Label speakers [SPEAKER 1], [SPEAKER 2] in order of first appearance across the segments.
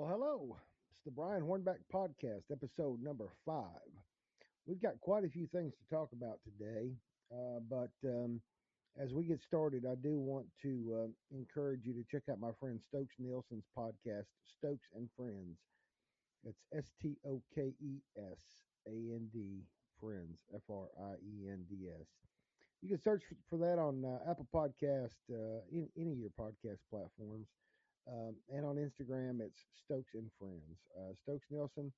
[SPEAKER 1] Well, hello. It's the Brian Hornback Podcast, episode number five. We've got quite a few things to talk about today, uh, but um, as we get started, I do want to uh, encourage you to check out my friend Stokes Nielsen's podcast, Stokes and Friends. It's S T O K E S A N D Friends, F R I E N D S. You can search for, that on uh, Apple Podcast, uh, in, any of your podcast platforms. Um, and on Instagram, it's Stokes and Friends. Uh, Stokes Nelson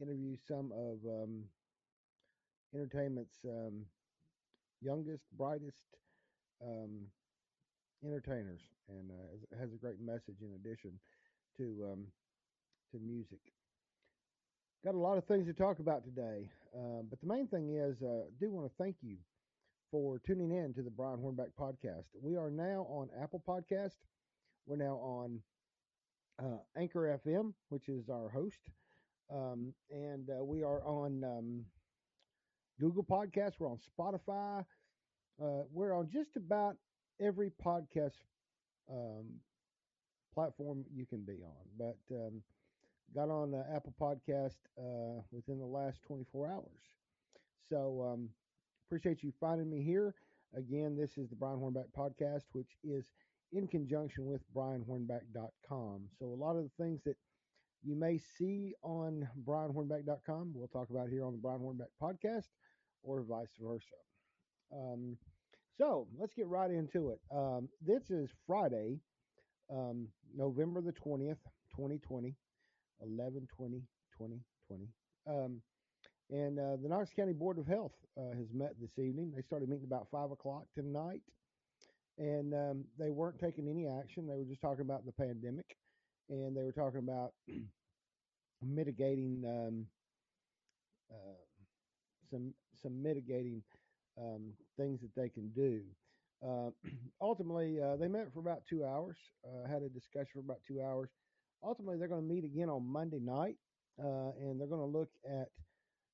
[SPEAKER 1] interviews some of um, entertainment's um, youngest, brightest um, entertainers, and uh, has a great message in addition to um, to music. Got a lot of things to talk about today, uh, but the main thing is, uh, I do want to thank you for tuning in to the Brian Hornback podcast. We are now on Apple Podcast. We're now on uh, Anchor FM, which is our host, um, and uh, we are on um, Google Podcasts. We're on Spotify. Uh, we're on just about every podcast um, platform you can be on. But um, got on the Apple Podcast uh, within the last 24 hours. So um, appreciate you finding me here. Again, this is the Brian Hornback Podcast, which is in conjunction with brianhornback.com. So a lot of the things that you may see on brianhornback.com, we'll talk about here on the Brian Hornback podcast, or vice versa. Um, so let's get right into it. Um, this is Friday, um, November the 20th, 2020, 11 20 2020. Um, and uh, the Knox County Board of Health uh, has met this evening. They started meeting about 5 o'clock tonight and um, they weren't taking any action. They were just talking about the pandemic, and they were talking about mitigating um, uh, some some mitigating um, things that they can do. Uh, ultimately, uh, they met for about two hours, uh, had a discussion for about two hours. Ultimately, they're going to meet again on Monday night, uh, and they're going to look at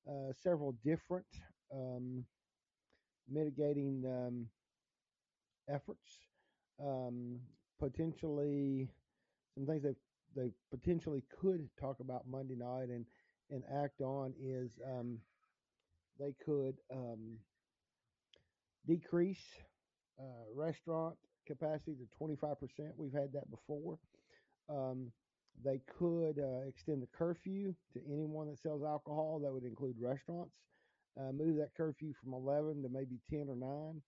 [SPEAKER 1] uh, several different um, mitigating um, efforts, um, potentially some things they they potentially could talk about Monday night and and act on is um, they could um, decrease uh, restaurant capacity to 25%. We've had that before. Um, they could uh, extend the curfew to anyone that sells alcohol. That would include restaurants. Uh, move that curfew from 11 to maybe 10 or 9.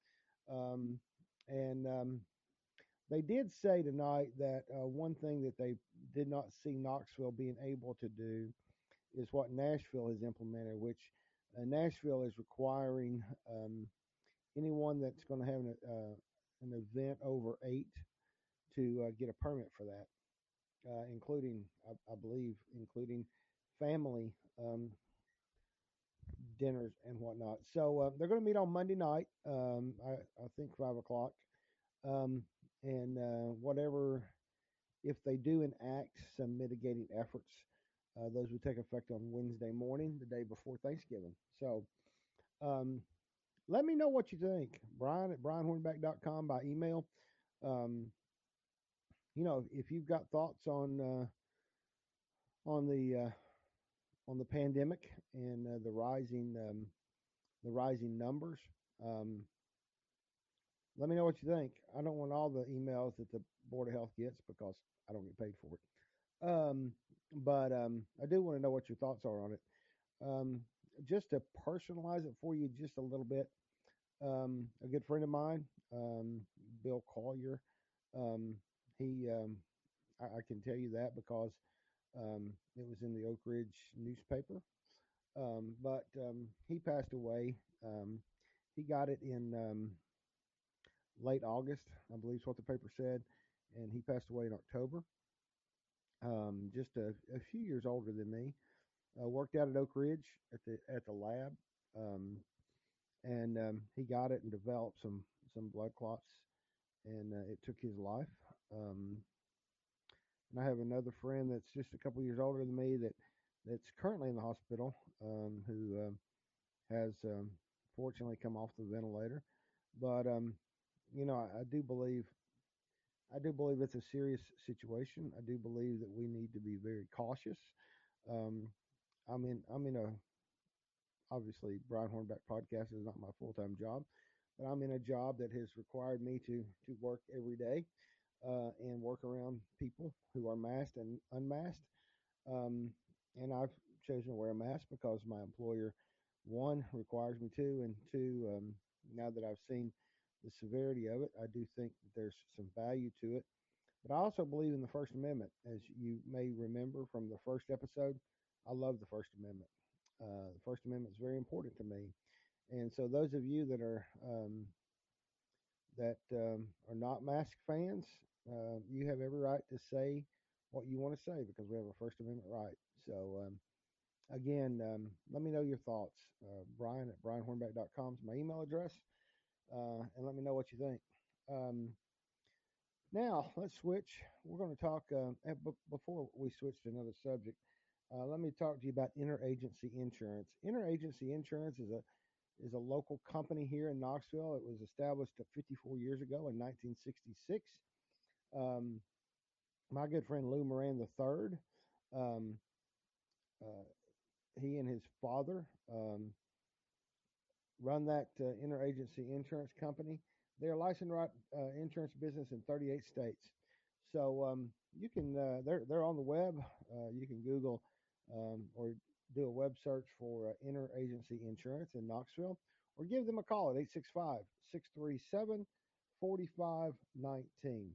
[SPEAKER 1] Um, and um, they did say tonight that uh, one thing that they did not see Knoxville being able to do is what Nashville has implemented, which uh, Nashville is requiring um, anyone that's going to have an, uh, an, event over eight to uh, get a permit for that, uh, including, I, I, believe, including family um, dinners and whatnot. So uh, they're going to meet on Monday night. Um, I, I, think five o'clock, um, and uh, whatever. If they do enact some mitigating efforts, uh, those would take effect on Wednesday morning, the day before Thanksgiving. So, um, let me know what you think, Brian at brianhornback.com by email. Um, you know, if you've got thoughts on uh, on the uh, on the pandemic and uh, the rising um, the rising numbers. Um, let me know what you think. I don't want all the emails that the Board of Health gets because I don't get paid for it. Um, but um, I do want to know what your thoughts are on it. Um, just to personalize it for you just a little bit, um, a good friend of mine, Bill Collier, he I, I, can tell you that because um, it was in the Oak Ridge newspaper. Um, but um, he passed away. Um, he got it in um, late August, I believe is what the paper said, and he passed away in October. Just a, a, few years older than me. Uh, worked out at Oak Ridge at the at the lab, and he got it and developed some some blood clots, and uh, it took his life. Um, and I have another friend that's just a couple years older than me that that's currently in the hospital um, who uh, has um, fortunately come off the ventilator. But um, you know, I, I, do believe I do believe it's a serious situation. I do believe that we need to be very cautious. Um, I'm in I'm in a obviously Brian Hornback podcast is not my full time job, but I'm in a job that has required me to to work every day uh, and work around people who are masked and unmasked. Um, and I've chosen to wear a mask because my employer, one, requires me to, and two, um, now that I've seen the severity of it, I do think that there's some value to it. But I also believe in the First Amendment. As you may remember from the first episode, I love the First Amendment. Uh, the First Amendment is very important to me. And so, those of you that are um, that um, are not mask fans, uh, you have every right to say what you want to say because we have a First Amendment right. So, um, again, um, let me know your thoughts. Uh, Brian at brianhornback.com is my email address, uh, and let me know what you think. Um, now, let's switch. We're going to talk, uh, before we switch to another subject, uh, let me talk to you about interagency insurance. Interagency insurance is a is a local company here in Knoxville. It was established 54 years ago in 1966. Um, my good friend Lou Moran III, um, uh, he and his father um, run that uh, interagency insurance company. They're licensed right, uh, insurance business in 38 states. So um, you can uh, they're they're on the web. Uh, you can Google um, or do a web search for uh, interagency insurance in Knoxville, or give them a call at 865 637 4519.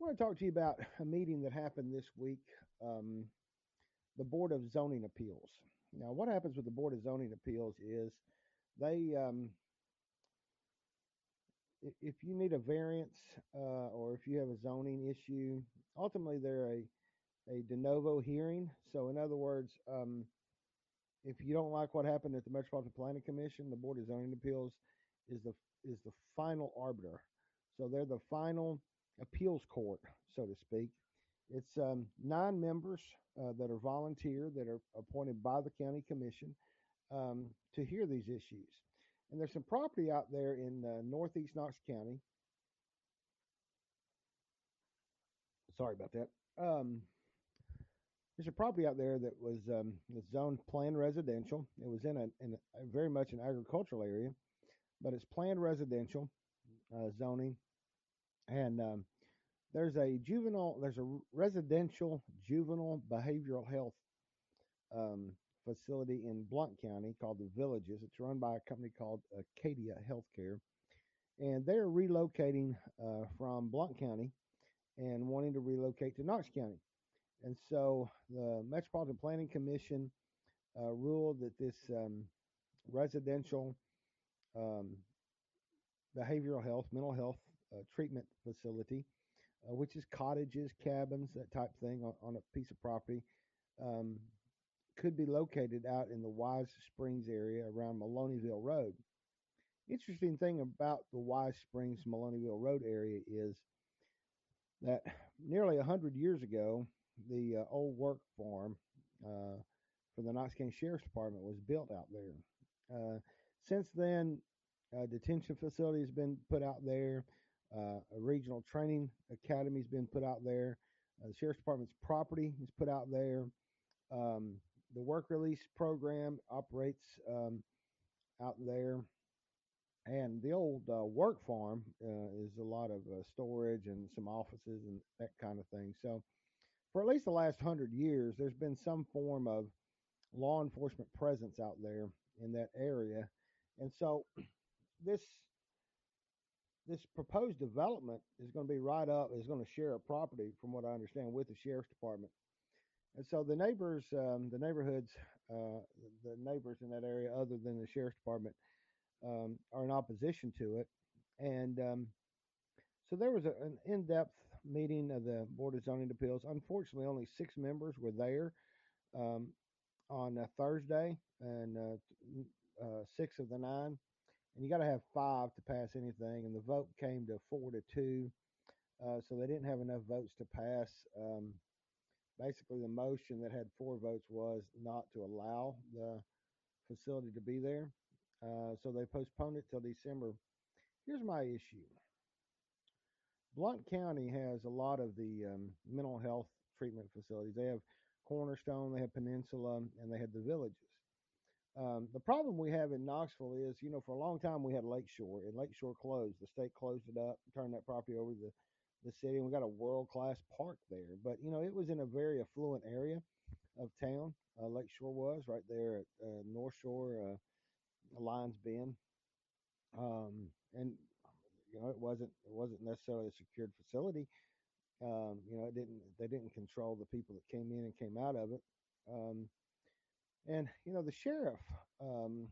[SPEAKER 1] I want to talk to you about a meeting that happened this week, um, the Board of Zoning Appeals. Now, what happens with the Board of Zoning Appeals is they, um, if you need a variance uh, or if you have a zoning issue, ultimately they're a a de novo hearing. So, in other words, um, if you don't like what happened at the Metropolitan Planning Commission, the Board of Zoning Appeals is the is the final arbiter. So they're the final appeals court, so to speak. It's um, nine members uh, that are volunteer that are appointed by the county commission um, to hear these issues. And there's some property out there in uh, northeast Knox County. Sorry about that. Um, there's a property out there that was um, zoned planned residential. It was in a, in a very much an agricultural area, but it's planned residential uh, zoning, and um, there's a juvenile, there's a residential juvenile behavioral health um, facility in Blount County called the Villages. It's run by a company called Acadia Healthcare, and they're relocating uh, from Blount County and wanting to relocate to Knox County. And so the Metropolitan Planning Commission uh, ruled that this um, residential um, behavioral health, mental health treatment facility, uh, which is cottages, cabins, that type thing on, on a piece of property, um, could be located out in the Wise Springs area around Maloneyville Road. Interesting thing about the Wise Springs Maloneyville Road area is that nearly 100 years ago, the uh, old work farm uh, for the Knox County Sheriff's Department was built out there. Uh, since then, a detention facility has been put out there. Uh, a regional training academy has been put out there. Uh, the Sheriff's Department's property is put out there. Um, the work release program operates um, out there. And the old uh, work farm is a lot of storage and some offices and that kind of thing. So, for at least the last hundred years, there's been some form of law enforcement presence out there in that area. And so this this proposed development is going to be right up is going to share a property from what I understand with the sheriff's department. And so the neighbors, um, the neighborhoods, uh, the neighbors in that area, other than the sheriff's department, um, are in opposition to it. And um, so there was a, an in-depth meeting of the Board of Zoning Appeals. Unfortunately, only six members were there um, on Thursday, and uh, uh, six of the nine. And you got to have five to pass anything, and the vote came to four to two. Uh, so they didn't have enough votes to pass. Um, basically, the motion that had four votes was not to allow the facility to be there. Uh, so they postponed it till December. Here's my issue Blount County has a lot of the um, mental health treatment facilities. They have Cornerstone, they have Peninsula, and they have the villages. Um, the problem we have in Knoxville is, you know, for a long time we had Lakeshore, and Lakeshore closed. The state closed it up, turned that property over to the, the city, and we got a world class park there. But you know, it was in a very affluent area of town. Uh, Lakeshore was right there at uh, North Shore, uh, Lyons Bend, um, and you know, it wasn't it wasn't necessarily a secured facility. Um, you know, it didn't they didn't control the people that came in and came out of it. Um, and you know, the sheriff, um,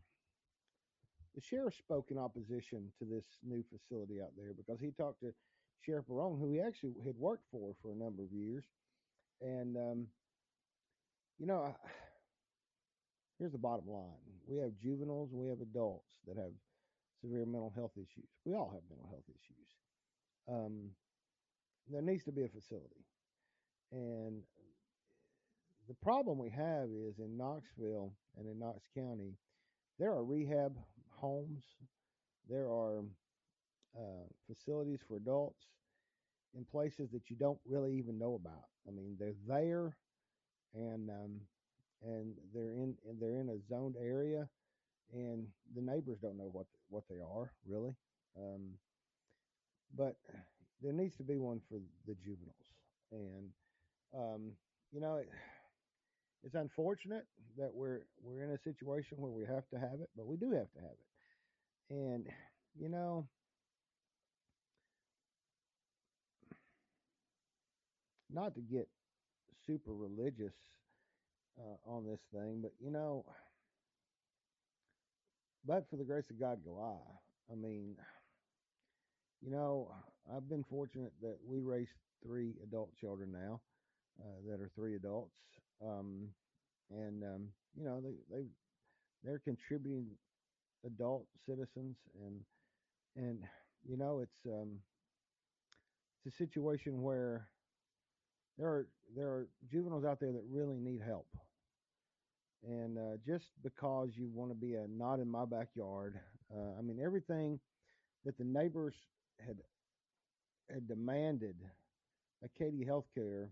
[SPEAKER 1] the sheriff spoke in opposition to this new facility out there because he talked to Sheriff Berrong, who he actually had worked for for a number of years, and um, you know, I, here's the bottom line: we have juveniles, and we have adults that have severe mental health issues. We all have mental health issues. Um, there needs to be a facility, and the problem we have is in Knoxville and in Knox County, there are rehab homes, there are uh, facilities for adults in places that you don't really even know about. I mean, they're there, and um, and they're in and they're in a zoned area, and the neighbors don't know what what they are really. Um, but there needs to be one for the juveniles, and um, you know. It, it's unfortunate that we're we're in a situation where we have to have it, but we do have to have it. And you know, not to get super religious uh, on this thing, but you know, but for the grace of God go I. I mean, you know, I've been fortunate that we raised three adult children now that are three adults, um, and um, you know they they they're contributing adult citizens, and and you know it's um, it's a situation where there are there are juveniles out there that really need help, and uh, just because you want to be a not in my backyard, uh, I mean everything that the neighbors had had demanded Acadia Healthcare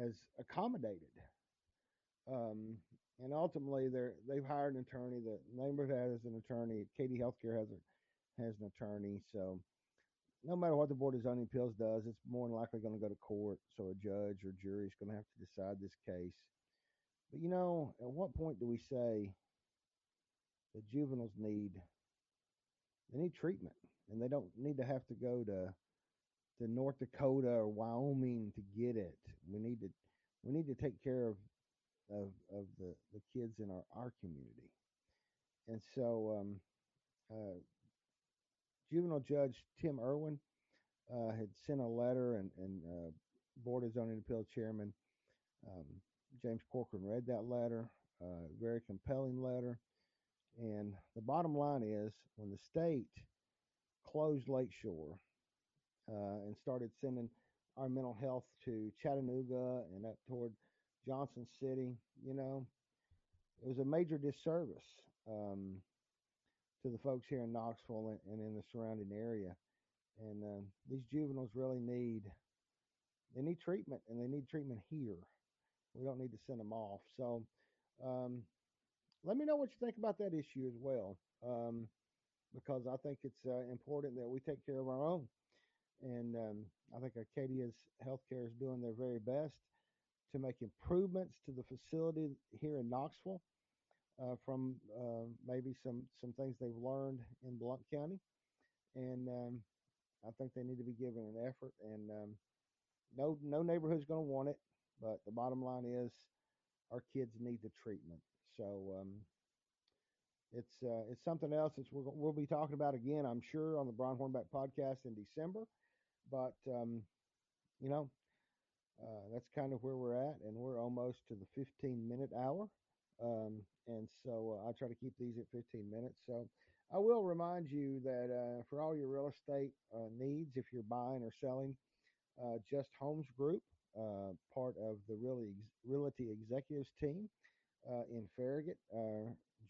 [SPEAKER 1] has accommodated. Um, and ultimately, they're they've hired an attorney. The neighborhood has an attorney. Katy Healthcare has a has an attorney. So no matter what the Board of Zoning Appeals does, it's more than likely going to go to court. So a judge or jury is going to have to decide this case. But you know, at what point do we say that juveniles need they need treatment and they don't need to have to go to to North Dakota or Wyoming to get it. We need to we need to take care of of, of the, the kids in our, our community. And so um, uh, juvenile judge Tim Irwin uh, had sent a letter and, and uh, Board of Zoning Appeal Chairman um, James Corcoran read that letter, uh, very compelling letter. And the bottom line is when the state closed Lakeshore uh, and started sending our mental health to Chattanooga and up toward Johnson City. You know, it was a major disservice um, to the folks here in Knoxville and, and in the surrounding area. And uh, these juveniles really need they need treatment, and they need treatment here. We don't need to send them off. So, um, let me know what you think about that issue as well, um, because I think it's uh, important that we take care of our own. And um, I think Acadia's healthcare is doing their very best to make improvements to the facility here in Knoxville uh, from uh, maybe some, some things they've learned in Blount County. And um, I think they need to be given an effort. And um, no, no neighborhood's going to want it, but the bottom line is our kids need the treatment. So um, it's uh, it's something else that we will be talking about again, I'm sure, on the Brian Hornback podcast in December. But um, you know, uh, that's kind of where we're at, and we're almost to the 15 minute hour. Um, and so uh, I try to keep these at 15 minutes. So I will remind you that uh, for all your real estate uh, needs, if you're buying or selling, uh, Just Homes Group, uh, part of the Realty, Realty Executives team in Farragut,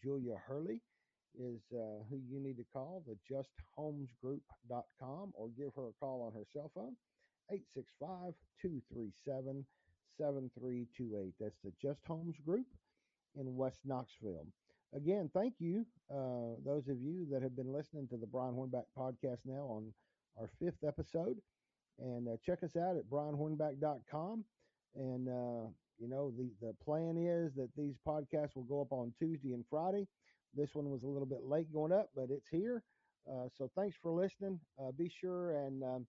[SPEAKER 1] Julia Hurley is uh, who you need to call, the justhomesgroup.com, or give her a call on her cell phone, 865 237 7328. That's the Just Homes Group in West Knoxville. Again, thank you, uh, those of you that have been listening to the Brian Hornback podcast now on our fifth episode. And uh, check us out at brianhornback.com. And, uh, you know, the, the plan is that these podcasts will go up on Tuesday and Friday. This one was a little bit late going up, but it's here. Uh, so thanks for listening. Uh, be sure and um,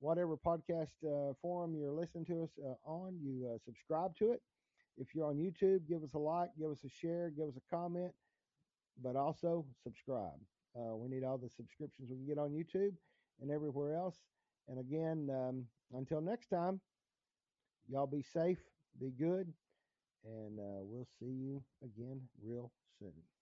[SPEAKER 1] whatever podcast uh, forum you're listening to us uh, on, you uh, subscribe to it. If you're on YouTube, give us a like, give us a share, give us a comment, but also subscribe. Uh, we need all the subscriptions we can get on YouTube and everywhere else. And again, um, until next time, y'all be safe, be good, and uh, we'll see you again real soon.